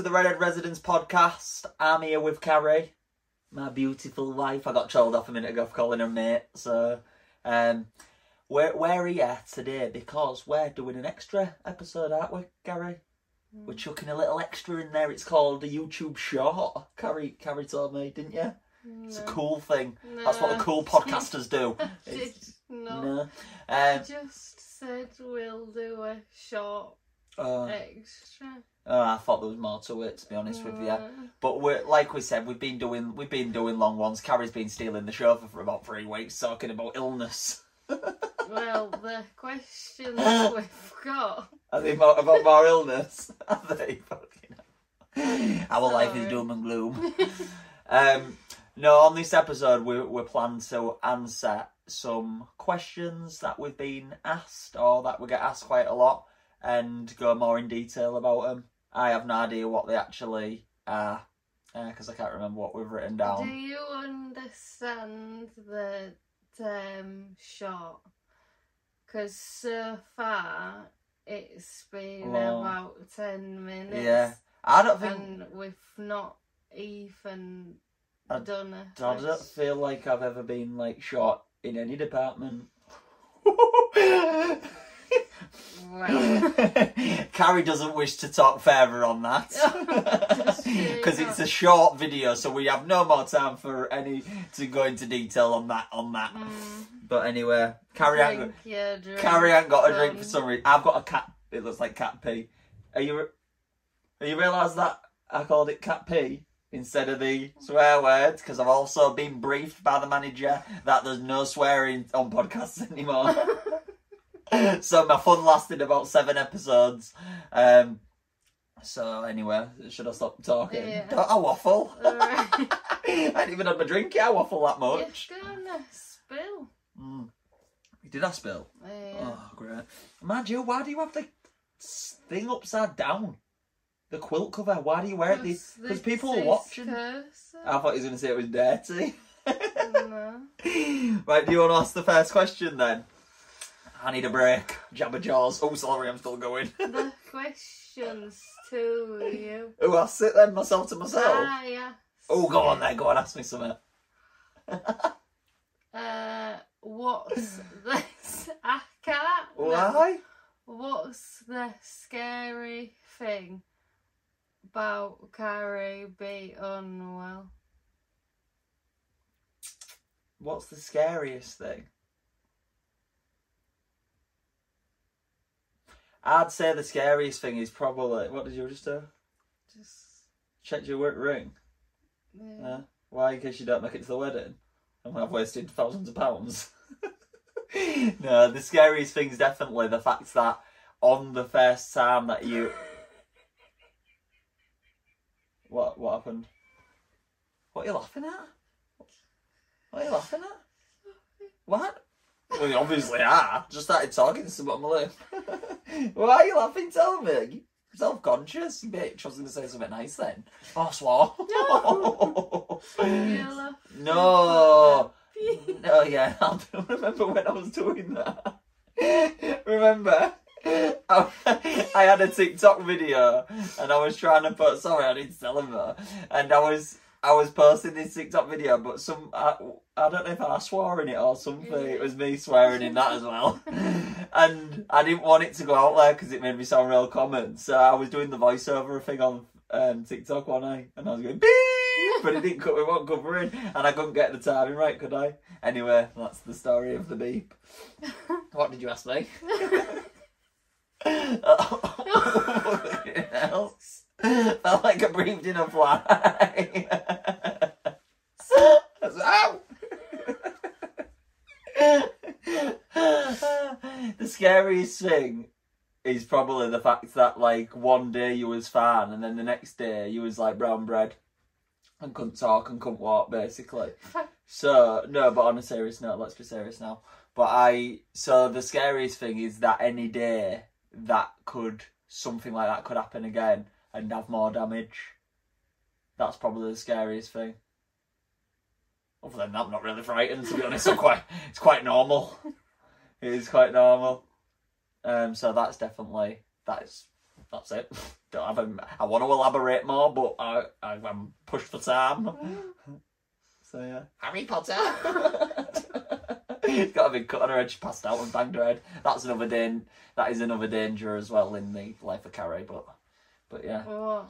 to the Redhead Residence podcast. I'm here with Carrie, my beautiful wife. I got told off a minute ago for calling her mate. So, um, we're, we're here today because we're doing an extra episode, aren't we, Carrie? We're chucking a little extra in there. It's called a YouTube short. Carrie, Carrie told me, didn't you? It's a cool thing. That's what the cool podcasters do. Did It's- not. no. I Um, just said we'll do a short uh, extra. Oh, I thought there was more to it, to be honest with you. But we're like we said, we've been doing we've been doing long ones. Carrie's been stealing the show for, for about three weeks, talking about illness. Well, the questions we've got. Are they about, about more illness? Are they? Fucking. Our life is doom and gloom. um, no, on this episode, we we plan to answer some questions that we've been asked or that we get asked quite a lot, and go more in detail about them. I have no idea what they actually are uh, because I can't remember what we've written down. Do you understand the term um, short? Because so far it's been Well, about 10 minutes. yeah, I don't think And we've not even I- done a. I don't feel like I've ever been like short in any department. Carrie doesn't wish to talk further on that because it's a short video, so we have no more time for any to go into detail on that. On that, mm, but anyway, Carrie ain't, drink your drink. Carrie ain't got a drink for some reason. I've got a cat. It looks like cat pee. Are you? Are you realise that I called it cat pee instead of the swear words because I've also been briefed by the manager that there's no swearing on podcasts anymore. so my fun lasted about seven episodes. Um, so anyway, should I stop talking? Yeah. I waffle? I ain't even had my drink yet. I waffle that much. You're gonna spill. Mm. Did I spill? Yeah. Oh, great. Mind you, why do you have the thing upside down? The quilt cover. Why do you wear it? Because Because people are watching. cursor. I thought he was going to say it was dirty. no. right, do you want to ask the first question then? I need a break. Jabba Jaws. Oh, sorry, I'm still going. The questions to you. oh, I'll sit then myself to myself. Ah, yeah. Oh, go on then. Go on, ask me something. Uh, what's this? I can't. no. Why? What's the scary thing about Carrie be unwell? What's the scariest thing? I'd say the scariest thing is probably. What did you just do? Just Check your work ring. yeah. Uh, why? Because you don't make it to the wedding. And I've wasted thousands of pounds. no, the scariest thing's definitely the fact that on the first time that you. What what happened? What are you laughing at? What are you laughing at? What? Well, you obviously are. Just started talking to someone on my lip. Why are you laughing? Tell me. Self conscious, bitch. I was going to say something nice then. Oh, swore. No. laugh. no. No, oh, yeah, I don't remember when I was doing that. remember? I, I had a TikTok video and I was trying to put. Sorry, I didn't tell him that. And I was I was posting this TikTok video, but some I, I don't know if I swore in it or something. It was me swearing in that as well, and I didn't want it to go out there because it made me sound real common. So I was doing the voiceover thing on um, TikTok one night, and I was going beep, but it didn't cut. It won't cover in, and I couldn't get the timing right, could I? Anyway, that's the story of the beep. What did you ask me? Something else. Felt like I breathed in a fly. Ow! the scariest thing is probably the fact that like one day you was fine and then the next day you was like brown bread and couldn't talk and couldn't walk basically. So no, but on a serious note, let's be serious now. But I so the scariest thing is that any day that could something like that could happen again and have more damage. That's probably the scariest thing. Other than that, I'm not really frightened to be honest. I'm quite it's quite normal. It is quite normal. Um, so that's definitely that is That's it. Don't have a, I want to elaborate more, but I, I I'm pushed for time. So yeah, Harry Potter. He's Got a big cut on her head. She passed out and banged her head. That's another dan- That is another danger as well in the life of Carrie. But, but yeah. What?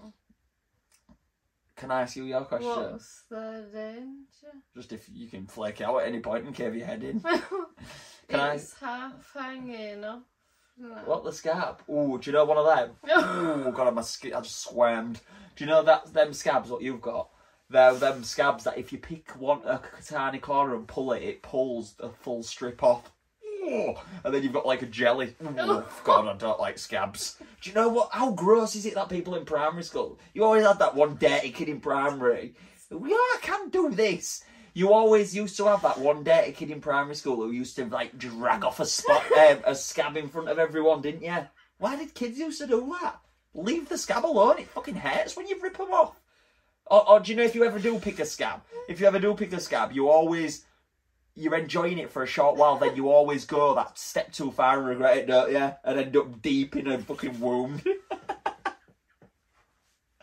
Can I ask you your question? What's the danger? Just if you can flake out at any point and cave your head in. Can I- it's half hanging off. What the scab? Ooh, do you know one of them? Ooh, God, my sk- I just squirmed. Do you know that them scabs? What you've got? They're them scabs that if you pick one a tiny corner and pull it, it pulls a full strip off. And then you've got like a jelly. Ooh, God, I don't like scabs. Do you know what? How gross is it that people in primary school? You always had that one dirty kid in primary. Yeah, I can do this. You always used to have that one dirty kid in primary school who used to like drag off a spot, um, a scab in front of everyone, didn't you? Why did kids used to do that? Leave the scab alone. It fucking hurts when you rip them off. Or, or do you know if you ever do pick a scab? If you ever do pick a scab, you always you're enjoying it for a short while, then you always go that step too far and regret it, don't you? And end up deep in a fucking womb.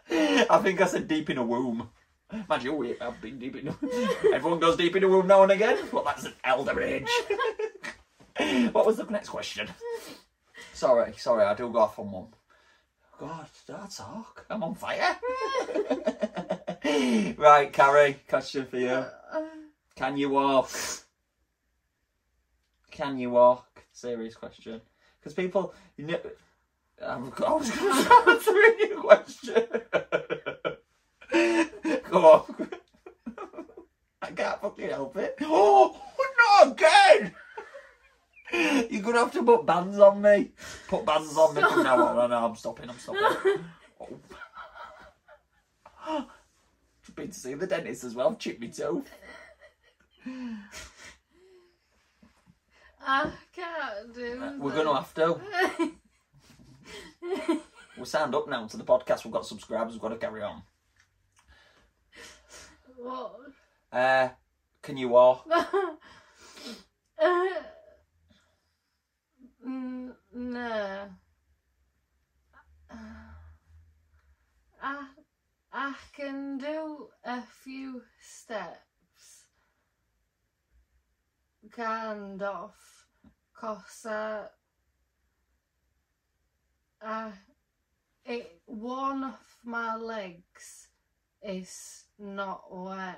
I think I said deep in a womb. Mind you, we have been deep in. Everyone goes deep in a womb now and again. Well, that's an elder age. what was the next question? Sorry, sorry, I do go off on one. God, that's talk. I'm on fire. right, Carrie, question for you. Can you walk? Can you walk? Serious question. Because people, you know, I'm, um, I was going to answer your question. Go on. I can't fucking help it. Oh, not again! You're gonna have to put bands on me. Put bands on me from now on. No, no, I'm stopping. I'm stopping. Oh. Been to see the dentist as well. Chipped me tooth. I can't do We're gonna have to. We're signed up now to the podcast. We've got subscribers. We've got to carry on. What? Uh, can you walk? uh, mm, no. I, I can do a few steps. Kind of. Cause I, I, it, one of my legs is not work.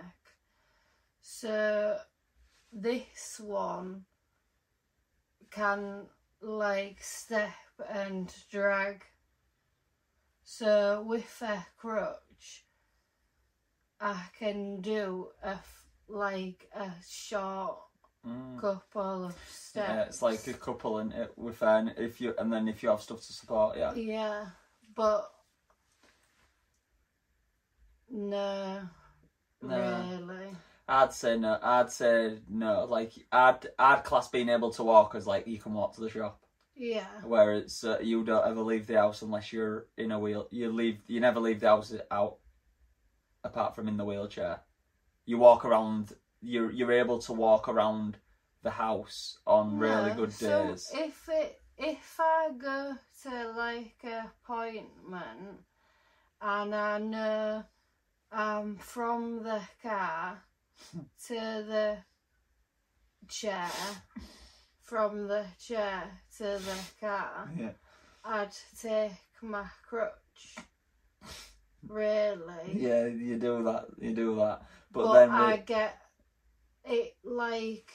So this one can like step and drag. So with a crutch, I can do a like a short Mm. couple of steps. Yeah, it's like a couple and it with an if you and then if you have stuff to support, yeah. Yeah, but no, No. really. I'd say no. I'd say no. Like I'd I'd class being able to walk as like you can walk to the shop, Yeah, where it's uh, you don't ever leave the house unless you're in a wheel. You leave. You never leave the house out, apart from in the wheelchair. You walk around. You're you're able to walk around the house on really No, good so days. if it if I go to like a appointment and I know I'm from the car to the chair, from the chair to the car, Yeah. I'd take my crutch. Really. Yeah, you do that. You do that. But, but then I we- get it like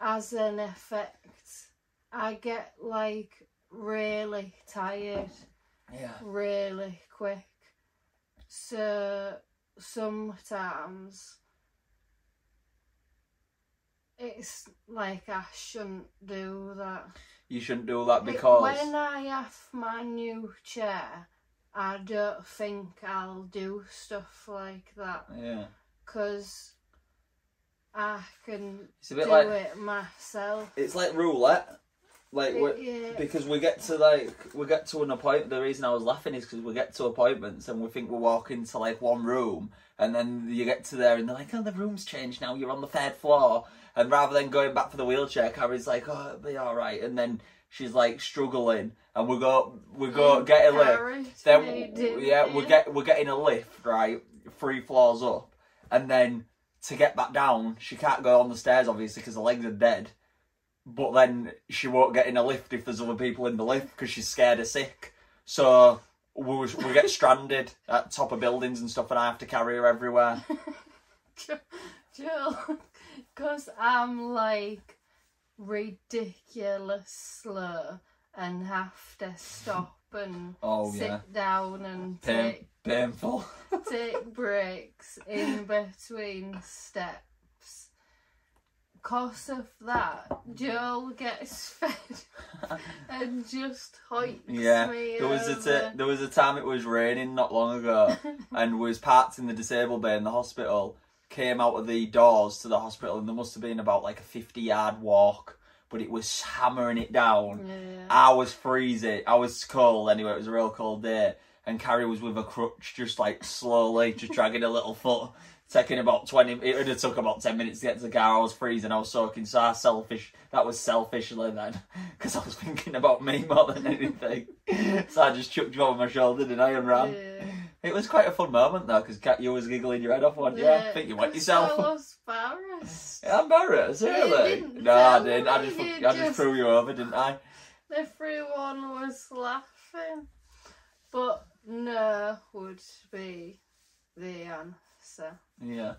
as an effect. I get like really tired yeah. really quick. So sometimes it's like I shouldn't do that. You shouldn't do that It- because when I have my new chair, I don't think I'll do stuff like that yeah, because I can it's a bit do like it myself. it's like roulette. Like we yeah, because we get to like we get to an appointment. The reason I was laughing is because we get to appointments and we think we're walking to like one room, and then you get to there and they're like, "Oh, the room's changed now. You're on the third floor." And rather than going back for the wheelchair, Carrie's like, "Oh, it'll be all right," and then she's like struggling, and we go we go oh, get a lift. Then yeah, we're get we're getting a lift right, three floors up, and then to get back down, she can't go on the stairs obviously because her legs are dead. But then she won't get in a lift if there's other people in the lift because she's scared of sick. So we we get stranded at top of buildings and stuff, and I have to carry her everywhere. Jill, because I'm like ridiculous slow and have to stop and Oh sit yeah, down and Pain, take painful. take breaks in between steps. Cause of that, Joel gets fed and just hoiks Yeah, me there was a over. t- there was a time it was raining not long ago, and was parked in the disabled bay in the hospital. Came out of the doors to the hospital, and there must have been about like a fifty yard walk, but it was hammering it down. yeah. I was freezing. I was cold anyway. It was a real cold day, and Carrie was with a crutch, just like slowly, just dragging a little foot, taking about twenty. It would have took about ten minutes to get to the car. I was freezing. I was soaking. So I selfish. That was selfishly then, because I was thinking about me more than anything. so I just chucked you over my shoulder, didn't I, and ran. Yeah. It was quite a fun moment though, because Kat, you was giggling your head off, weren't you? I think you 'cause yourself. I was embarrassed. Yeah, embarrassed, really? No, I didn't. I just, I just just- threw you over, didn't I? Everyone was laughing, but no would be the answer. Yeah.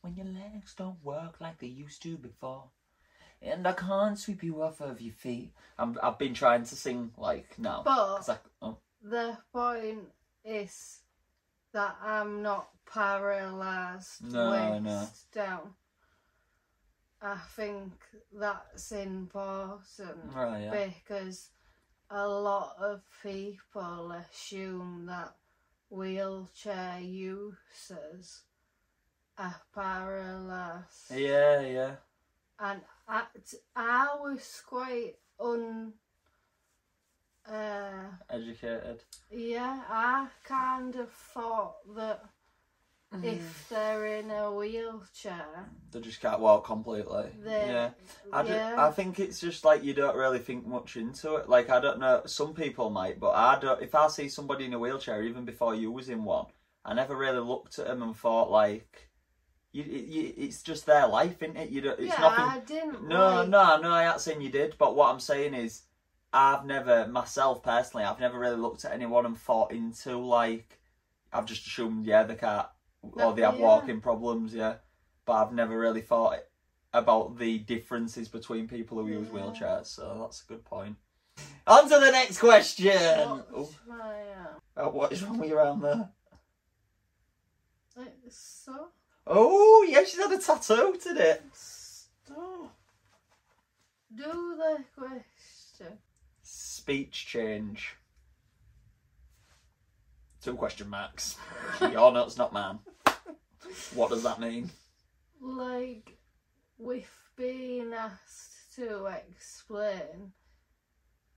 When your legs don't work like they used to before, and I can't sweep you off of your feet. I'm, I've been trying to sing like now. But I- oh, the point is that I'm not paralysed No, waist no. down. I think that's important right, yeah. because a lot of people assume that wheelchair users are paralysed. Yeah, yeah. and I, I was quite un. Uh, Educated. yeah, I kind of thought that Mm. if they're in a wheelchair, They just can't walk completely. they yeah. I, yeah, I think it's just like you don't really think much into it. Like I don't know, some people might, but I don't. If I see somebody in a wheelchair, even before you was in one, I never really looked at them and thought like, you, you, it's just their life, isn't it? You don't. It's yeah, nothing. I didn't. No, like, no, no. I ain't saying you did, but what I'm saying is, I've never myself personally, I've never really looked at anyone and thought into like, I've just assumed yeah they can't or they have Yeah. walking problems, yeah. But I've never really thought about the differences between people who use wheelchairs. So that's a good point. On to the next question. Oh, my arm. oh, what is wrong with your arm there? It's so Oh, yeah, she's had a tattoo today. stop. Do the question. Speech change. Two question marks. Your notes, not mine. What does that mean? Like, we've been asked to explain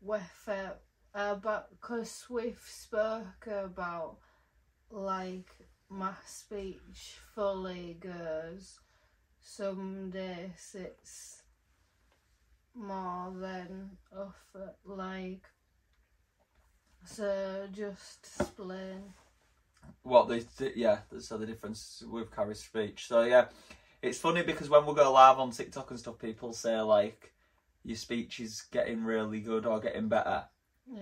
with whether about because we've spoke about like my speech fully goes. Some days it's more than other like. So just explain. What the, the yeah, so the difference with Carrie's speech. So yeah, it's funny because when we go live on TikTok and stuff, people say like your speech is getting really good or getting better, Yeah.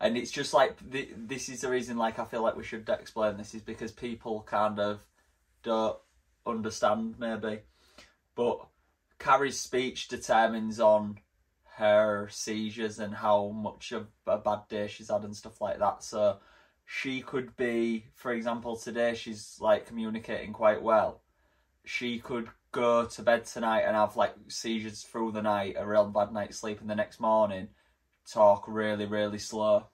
and it's just like th- this is the reason. Like I feel like we should explain this is because people kind of don't understand maybe, but Carrie's speech determines on her seizures and how much of a bad day she's had and stuff like that. So she could be, for example, today she's like communicating quite well. She could go to bed tonight and have like seizures through the night, a real bad night's sleep, and the next morning talk really, really slow.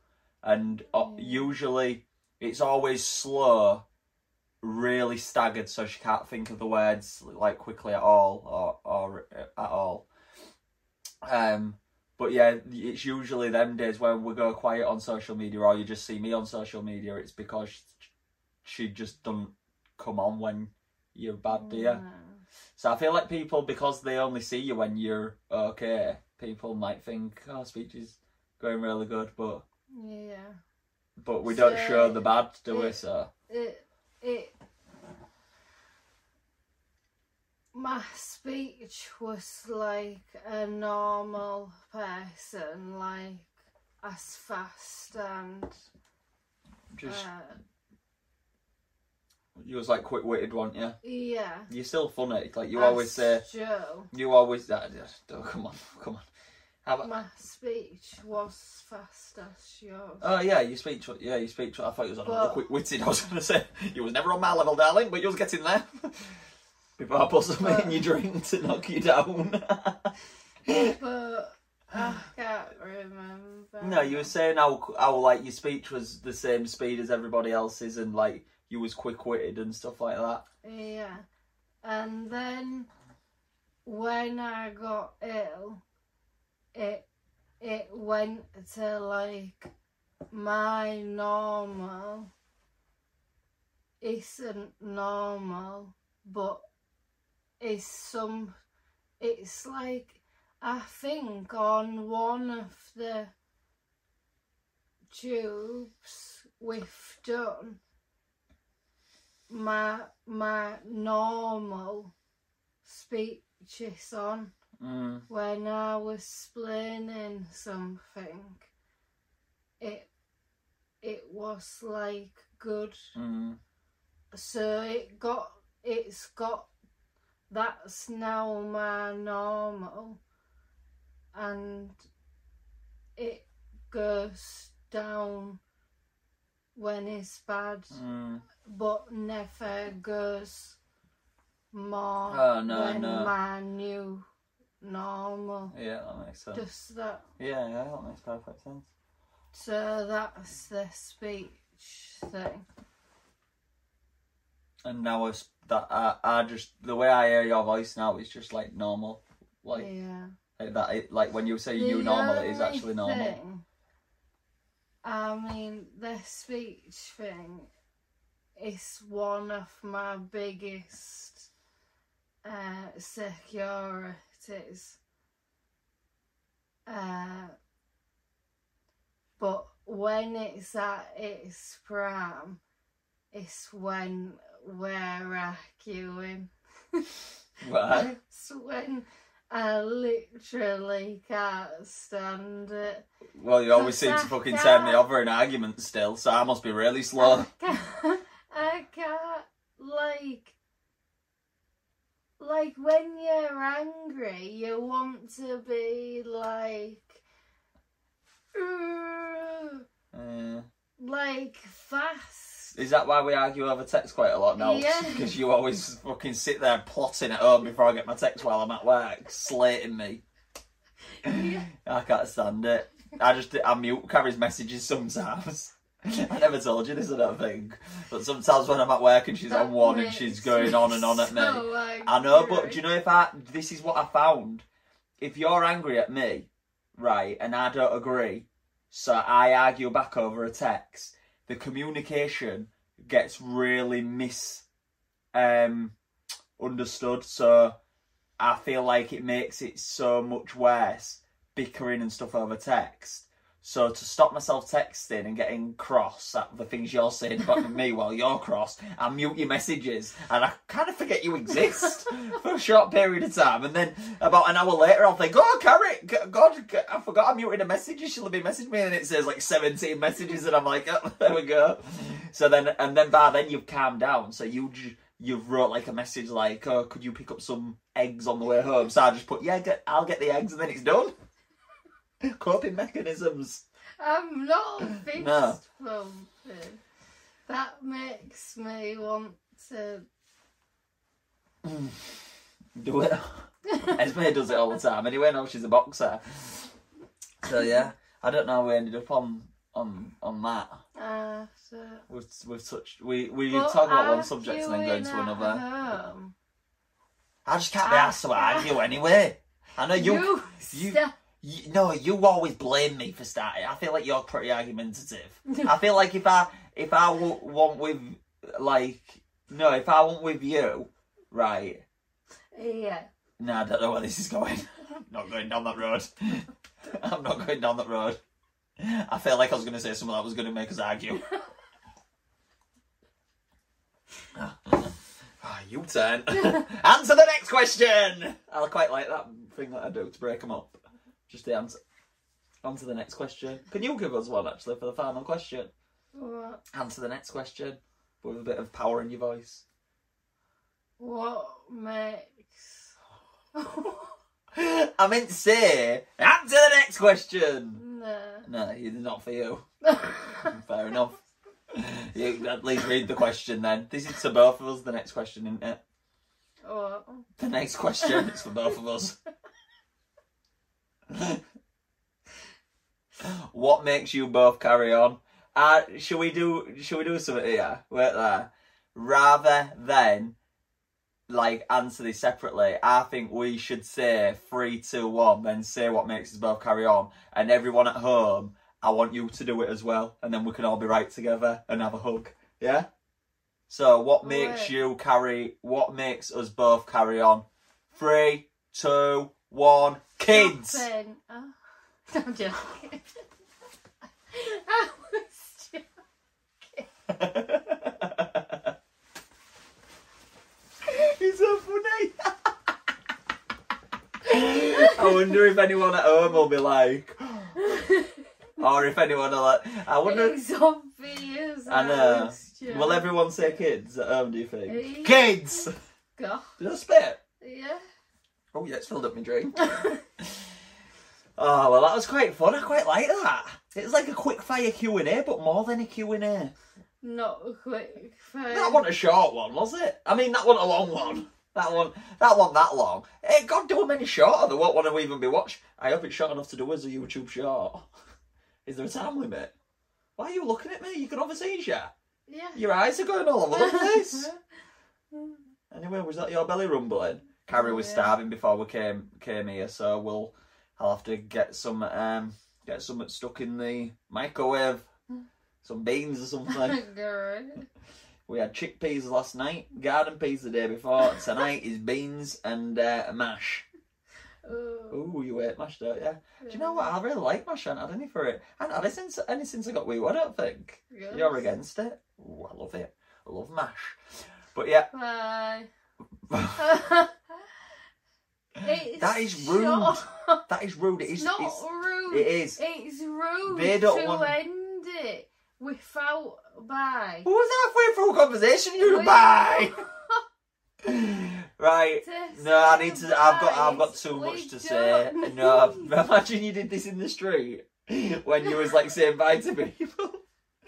And uh, usually it's always slow, really staggered, so she can't think of the words like quickly at all or, or at all. Um, but yeah, it's usually them days when we go quiet on social media, or you just see me on social media. It's because she just doesn't come on when you're bad, do you? Mm. So I feel like people, because they only see you when you're okay, people might think, "Oh, speech is going really good," but Yeah. but we don't show the bad, do we? it- So It it my speech was like a normal person, like as fast and just uh, you was like quick witted, weren't you? yeah. You're still funny. Like you as always say, Joe. you always. Uh, oh, come on, come on. How My speech was fast as yours. Oh yeah, you speak. To, yeah, you speak. To, I thought you was on But- quick witted. I was going to say you was never on my level, darling, but you was getting there. Before I put something in your drink to knock you down. But I can't remember. no, you were saying how how like your speech was the same speed as everybody else's, and like you was quick witted and stuff like that. Yeah. And then when I got ill, it it went to like my normal isn't normal, but it's some it's like I think on one of the tubes we've done my my normal speech is on Mm. when I was explaining something. It it was like good, Mm. so it got it's got that's now my normal, and it goes down when it's bad Mm. but never goes more Oh, no, than no. my new normal. Yeah, that makes sense. Just that. Yeah, yeah, that makes perfect sense. So that's the speech thing. And now it's that I, I just the way I hear your voice now is just like normal, like, yeah. like that. It, like when you say you normal, it is actually normal. thing- I mean, the speech thing is one of my biggest uh, securities. Uh, but when it's at its prime, it's when we're arguing. Right? It's when I literally can't stand it. Well, you always seem to fucking turn me over in arguments still, so I must be really slow. I can't, I can't like like when you're angry you want to be like Uh, like fast is that why we argue over text quite a lot now? Yeah. Because you always fucking sit there plotting at home before I get my text while I'm at work, slating me. Yeah. I can't stand it. I just I mute Carrie's messages sometimes. I never told you this, I don't think. But sometimes when I'm at work and she's That on one and she's going on and on at me. so I know, but do you know if I this is what I found? If you're angry at me, right, and I don't agree, so I argue back over a text, the communication gets really mis um understood. So I feel like it makes it so much worse bickering and stuff over text. So to stop myself texting and getting cross at the things you're saying about me while you're cross, I mute your messages and I kind of forget you exist for a short period of time. And then about an hour later, I'll think, oh, Carrie, God, I forgot I muted a message. She'll have been messaging me, and it says like 17 messages, and I'm like, oh, there we go. So then, and then by then you've calmed down. So you j- you've wrote like a message like, oh, could you pick up some eggs on the way home? So I just put, yeah, get, I'll get the eggs, and then it's done. Coping mechanisms. I'm not fist No. pumping. That makes me want to. Do it. Esme does it all the time. Anyway, now she's a boxer. So yeah, I don't know how we ended up on on on that. Uh, so, We've we've touched we we But talk about one subject and then go into another. home, I just can't be asked to argue anyway. I know you. you, you- You, no, you always blame me for starting. I feel like you're pretty argumentative. I feel like if I if I w- want with like no, if I want with you, right? yeah. No, I don't know where this is going. I'm not going down that road. I'm not going down that road. I felt like I was going to say something that was going to make us argue. Ah, you turn. answer the next question. I quite like that thing that I do to break them up. Just the answer. Answer the next question. Can you give us one actually for the final question? What? Answer the next question with a bit of power in your voice. What makes. I meant to say, answer the next question. no. No, it's not for you. Fair enough. You at least read the question then. This is to both of us. The next question, isn't it? What? The next question is for both of us. What makes you both carry on? Uh, should we do? Should we do something here? Wait there. Rather than like answer this separately, I think we should say three, two, one, then say what makes us both carry on, and everyone at home. I want you to do it as well, and then we can all be right together and have a hug. Yeah. So, what makes Right. you carry? What makes us both carry on? Three, two, one. Kids. Oh. I'm joking. I was joking. He's so funny. I wonder if anyone at home will be like, or if anyone will like. I wonder. It's obvious. I know. Will everyone say kids at home? Do you think? Kids. God. Did I spit? Yeah. Oh yeah, it's filled up my drink. Oh ah, well, that was quite fun. I quite like that. It was like a quick fire Q and A, but more than a Q and A. Not a quick fire. That wasn't a short one, was it? I mean, that wasn't a long one. That one, that one, that long. Hey, God, do them any shorter. They won't want to even be watched. I hope it's short enough to do as a YouTube short. Is there a time limit? Why are you looking at me? You can obviously see ya. Yeah. Your eyes are going all over the place. Anyway, was that your belly rumbling? Carrie was Yeah. starving before we came came here, so we'll I'll have to get some um get something stuck in the microwave. Some beans or something. We had chickpeas last night, garden peas the day before. Tonight is beans and uh, mash. Ooh. Ooh, you ate mash, don't you? Do you know what? I really like mash. I haven't had any for it. I haven't had it since, any since I got wee. I don't think. Yes. You're against it? Ooh, I love it. I love mash. But yeah, Bye. It's That is rude. short. that is rude. It It's not it's, rude. it is. It's rude They don't to want- end it without bye. Who was halfway through a conversation? You We- bye. right. No, I need to. I've got. I've got too we much to say. No, imagine you did this in the street when you was like saying bye to people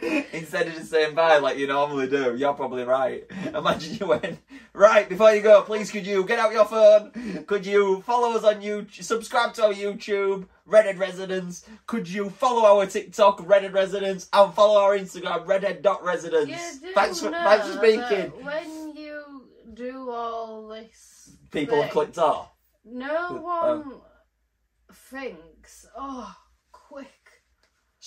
instead of just saying bye like you normally do. You're probably right. Imagine you went right before you go. Please, could you get out your phone? Could you follow us on YouTube? Subscribe to our YouTube, Redhead Residence. Could you follow our TikTok, Redhead Residence, and follow our Instagram, Redhead.residence? Do Thanks for thanks for speaking. When you do all this, People have thing, clicked off. No one um, thinks, oh, quick.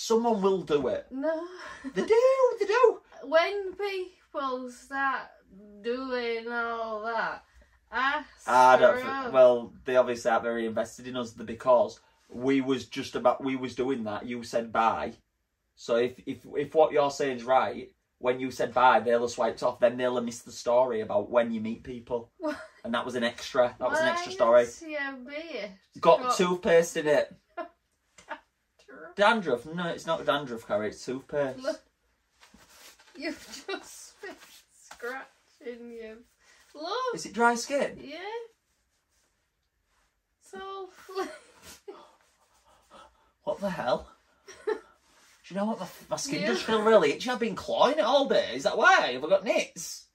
Someone will do it. No. They do. They do. when people start doing all that, ask I don't. Think, well, they obviously aren't very invested in us because we was just about we was doing that. You said bye, so if if if what you're saying is right, when you said bye, they'll have swiped off. Then they'll have missed the story about when you meet people, and that was an extra. That was an extra story. beard Got toothpaste in it. Dandruff? No, it's not dandruff, Carrie. It's toothpaste. Look. You've just been scratching your look. Is it dry skin? Yeah. Flipped. What the hell? Do you know what? My, my skin Yeah. does feel really itchy. I've been clawing it all day. Is that why? Have I got nits?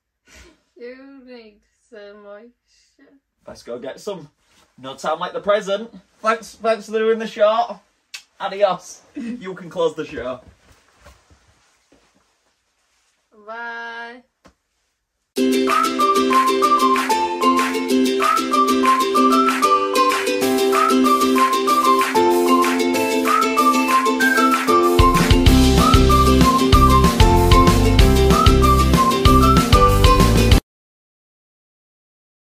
You need some moisture. Let's go get some. No time like the present. Thanks, thanks for doing the shot. Adios. You can close the show. Bye.